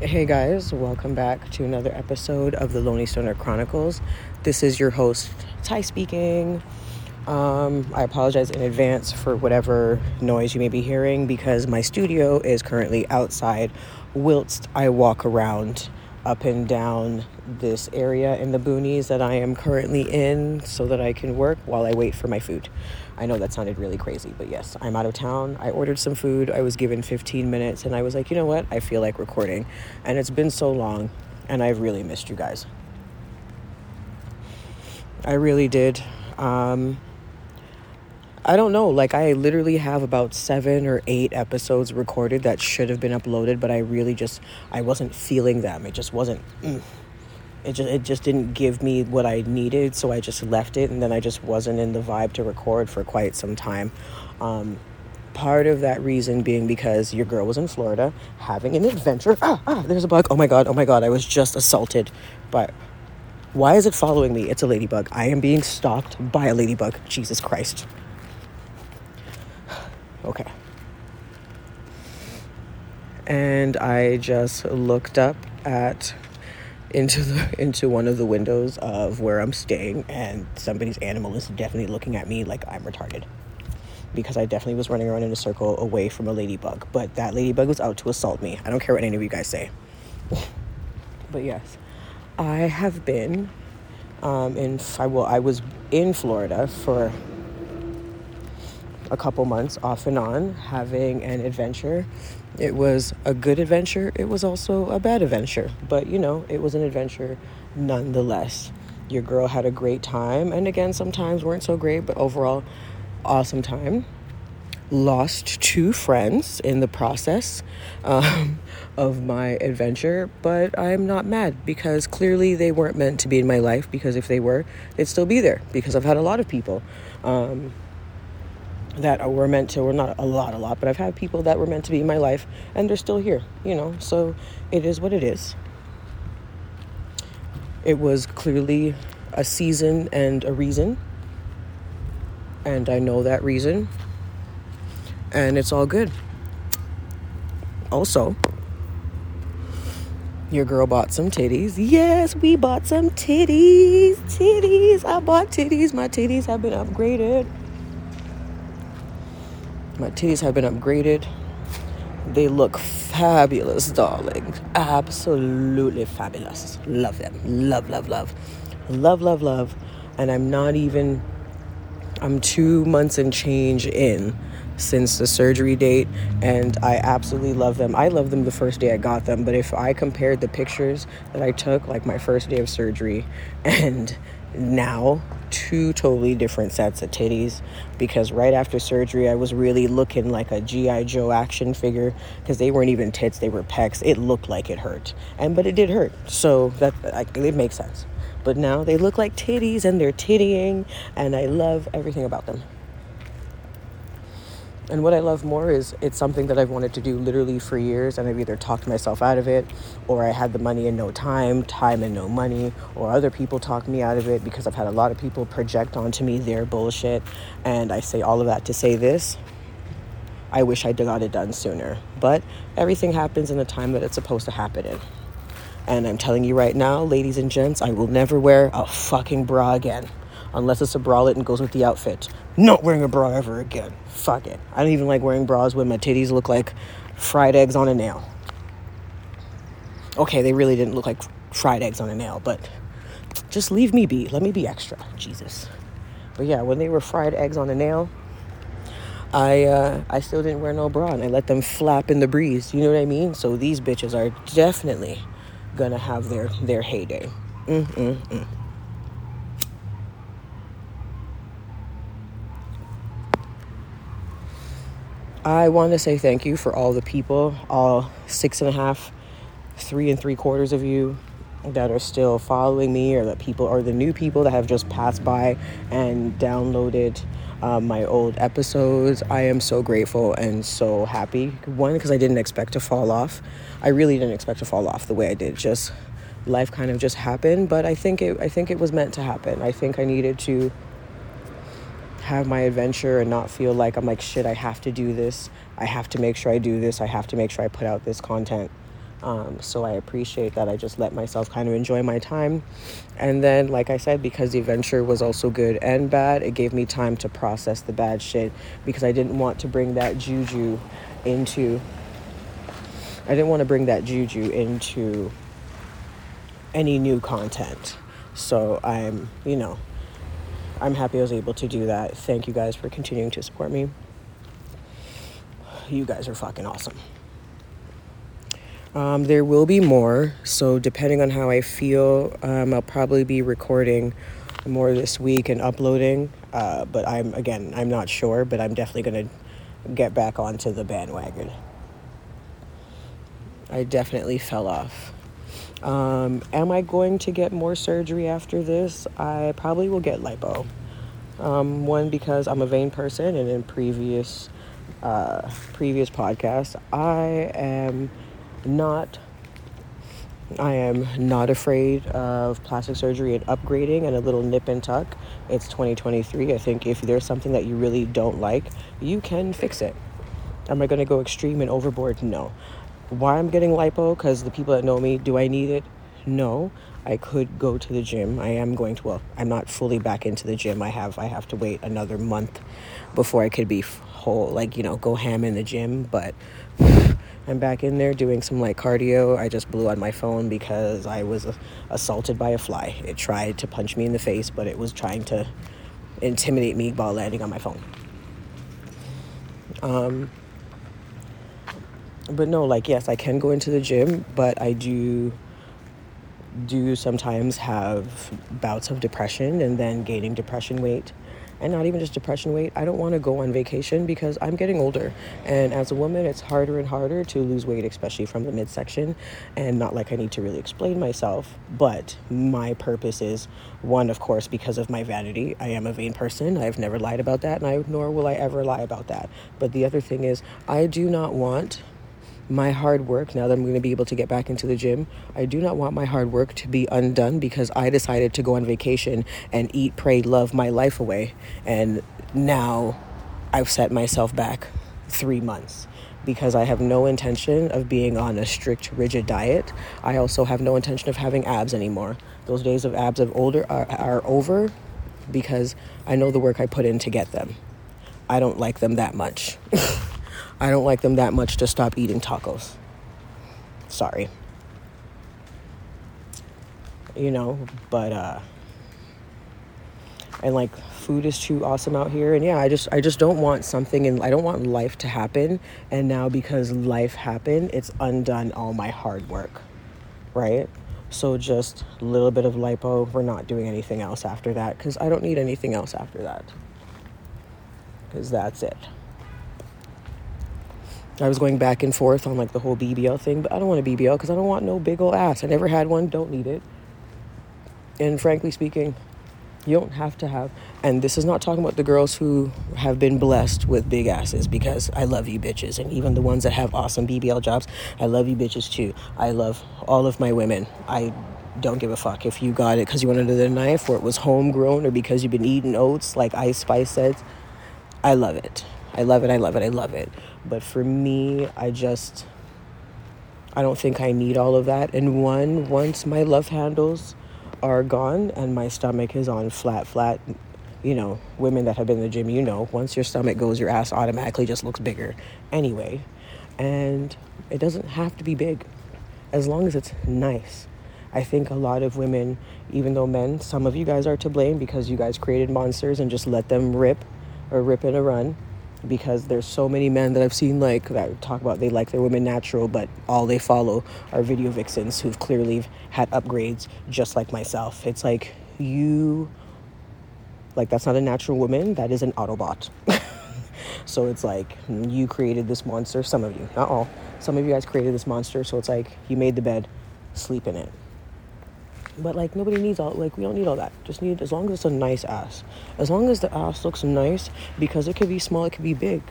Hey guys, welcome back to another episode of the Lonely Stoner Chronicles. This is your host, Ty speaking. Um, I apologize in advance for whatever noise you may be hearing because my studio is currently outside whilst I walk around up and down this area in the boonies that I am currently in so that I can work while I wait for my food. I know that sounded really crazy, but yes, I'm out of town. I ordered some food. I was given 15 minutes and I was like, you know what? I feel like recording. And it's been so long and I've really missed you guys. I really did. Um, I don't know. Like, I literally have about seven or eight episodes recorded that should have been uploaded, but I really just, I wasn't feeling them. It just wasn't, mm. it just, it just didn't give me what I needed. So I just left it. And then I just wasn't in the vibe to record for quite some time. Um, part of that reason being because your girl was in Florida having an adventure. Ah, ah, there's a bug. Oh my God. Oh my God. I was just assaulted. But why is it following me? It's a ladybug. I am being stalked by a ladybug. Jesus Christ. Okay. And I just looked up at into the into one of the windows of where I'm staying and somebody's animal is definitely looking at me like I'm retarded. Because I definitely was running around in a circle away from a ladybug, but that ladybug was out to assault me. I don't care what any of you guys say. but yes, I have been um, in I well I was in Florida for a couple months off and on having an adventure. It was a good adventure, it was also a bad adventure, but you know, it was an adventure nonetheless. Your girl had a great time, and again, sometimes weren't so great, but overall, awesome time. Lost two friends in the process um, of my adventure, but I'm not mad because clearly they weren't meant to be in my life. Because if they were, they'd still be there. Because I've had a lot of people. Um, that were meant to, or not a lot, a lot, but I've had people that were meant to be in my life and they're still here, you know, so it is what it is. It was clearly a season and a reason, and I know that reason, and it's all good. Also, your girl bought some titties. Yes, we bought some titties. Titties. I bought titties. My titties have been upgraded. My titties have been upgraded. They look fabulous, darling. Absolutely fabulous. Love them. Love, love, love. Love, love, love. And I'm not even, I'm two months and change in since the surgery date, and I absolutely love them. I love them the first day I got them, but if I compared the pictures that I took, like my first day of surgery, and now two totally different sets of titties because right after surgery I was really looking like a GI Joe action figure because they weren't even tits they were pecs. It looked like it hurt and but it did hurt. So that like, it makes sense. But now they look like titties and they're tittying and I love everything about them and what I love more is it's something that I've wanted to do literally for years, and I've either talked myself out of it, or I had the money and no time, time and no money, or other people talk me out of it because I've had a lot of people project onto me their bullshit. And I say all of that to say this I wish I'd got it done sooner. But everything happens in the time that it's supposed to happen in. And I'm telling you right now, ladies and gents, I will never wear a fucking bra again unless it's a bralette and goes with the outfit. Not wearing a bra ever again. Fuck it. I don't even like wearing bras when my titties look like fried eggs on a nail. Okay, they really didn't look like fried eggs on a nail, but just leave me be. Let me be extra. Jesus. But yeah, when they were fried eggs on a nail, I uh, I still didn't wear no bra and I let them flap in the breeze. You know what I mean? So these bitches are definitely gonna have their their heyday. Mm-mm-mm. I want to say thank you for all the people, all six and a half, three and three quarters of you that are still following me, or that people, or the new people that have just passed by and downloaded um, my old episodes. I am so grateful and so happy. One, because I didn't expect to fall off. I really didn't expect to fall off the way I did. Just life kind of just happened, but I think it. I think it was meant to happen. I think I needed to have my adventure and not feel like I'm like, shit, I have to do this. I have to make sure I do this. I have to make sure I put out this content. Um, so I appreciate that I just let myself kind of enjoy my time. And then, like I said, because the adventure was also good and bad, it gave me time to process the bad shit because I didn't want to bring that juju into. I didn't want to bring that juju into any new content. So I'm, you know, I'm happy I was able to do that. Thank you guys for continuing to support me. You guys are fucking awesome. Um, there will be more, so depending on how I feel, um, I'll probably be recording more this week and uploading. Uh, but I'm again, I'm not sure, but I'm definitely gonna get back onto the bandwagon. I definitely fell off. Um, am I going to get more surgery after this? I probably will get lipo. Um, one because I'm a vain person, and in previous uh, previous podcasts, I am not I am not afraid of plastic surgery and upgrading and a little nip and tuck. It's 2023. I think if there's something that you really don't like, you can fix it. Am I going to go extreme and overboard? No. Why I'm getting lipo? Because the people that know me, do I need it? No. I could go to the gym. I am going to. Well, I'm not fully back into the gym. I have. I have to wait another month before I could be whole. Like you know, go ham in the gym. But I'm back in there doing some light cardio. I just blew on my phone because I was assaulted by a fly. It tried to punch me in the face, but it was trying to intimidate me while landing on my phone. Um, but no, like, yes, I can go into the gym, but I do do sometimes have bouts of depression and then gaining depression weight and not even just depression weight. I don't want to go on vacation because I'm getting older. And as a woman, it's harder and harder to lose weight, especially from the midsection. And not like I need to really explain myself, but my purpose is one, of course, because of my vanity. I am a vain person. I've never lied about that, and I, nor will I ever lie about that. But the other thing is, I do not want my hard work, now that I'm going to be able to get back into the gym, I do not want my hard work to be undone because I decided to go on vacation and eat, pray, love my life away. And now I've set myself back three months because I have no intention of being on a strict, rigid diet. I also have no intention of having abs anymore. Those days of abs of older are, are over because I know the work I put in to get them. I don't like them that much. I don't like them that much to stop eating tacos. Sorry. You know, but uh and like food is too awesome out here and yeah, I just I just don't want something and I don't want life to happen and now because life happened, it's undone all my hard work. Right? So just a little bit of lipo, we're not doing anything else after that cuz I don't need anything else after that. Cuz that's it. I was going back and forth on like the whole BBL thing, but I don't want a BBL because I don't want no big old ass. I never had one, don't need it. And frankly speaking, you don't have to have. And this is not talking about the girls who have been blessed with big asses because I love you bitches. And even the ones that have awesome BBL jobs, I love you bitches too. I love all of my women. I don't give a fuck if you got it because you went under the knife or it was homegrown or because you've been eating oats like Ice Spice said. I love it. I love it. I love it. I love it. But for me, I just I don't think I need all of that. And one, once my love handles are gone and my stomach is on flat, flat, you know, women that have been in the gym, you know, once your stomach goes, your ass automatically just looks bigger anyway. And it doesn't have to be big as long as it's nice. I think a lot of women, even though men, some of you guys are to blame because you guys created monsters and just let them rip or rip in a run because there's so many men that I've seen like that talk about they like their women natural, but all they follow are video vixens who've clearly had upgrades just like myself. It's like you like that's not a natural woman, that is an Autobot. so it's like you created this monster, some of you, not all. Some of you guys created this monster, so it's like you made the bed, sleep in it. But like nobody needs all like we don't need all that. Just need as long as it's a nice ass. As long as the ass looks nice, because it could be small, it could be big.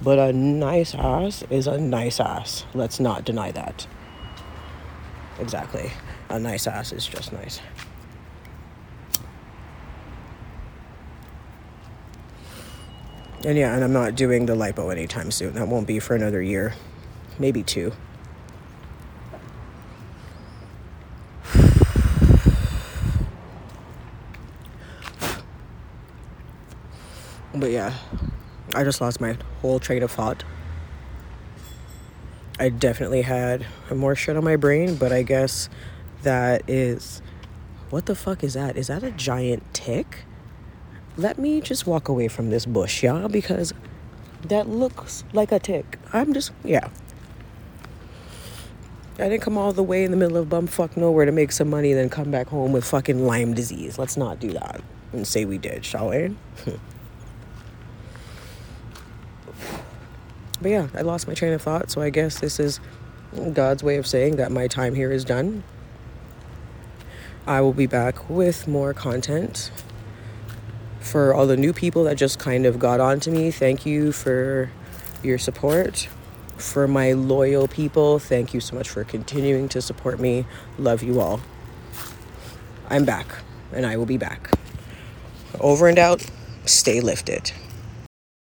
But a nice ass is a nice ass. Let's not deny that. Exactly. A nice ass is just nice. And yeah, and I'm not doing the lipo anytime soon. That won't be for another year, maybe two. But yeah, I just lost my whole train of thought. I definitely had more shit on my brain, but I guess that is. What the fuck is that? Is that a giant tick? Let me just walk away from this bush, y'all, because that looks like a tick. I'm just, yeah. I didn't come all the way in the middle of bumfuck nowhere to make some money, and then come back home with fucking Lyme disease. Let's not do that and say we did, shall we? but yeah, I lost my train of thought, so I guess this is God's way of saying that my time here is done. I will be back with more content. For all the new people that just kind of got on to me, thank you for your support. For my loyal people, thank you so much for continuing to support me. Love you all. I'm back, and I will be back. Over and out, stay lifted.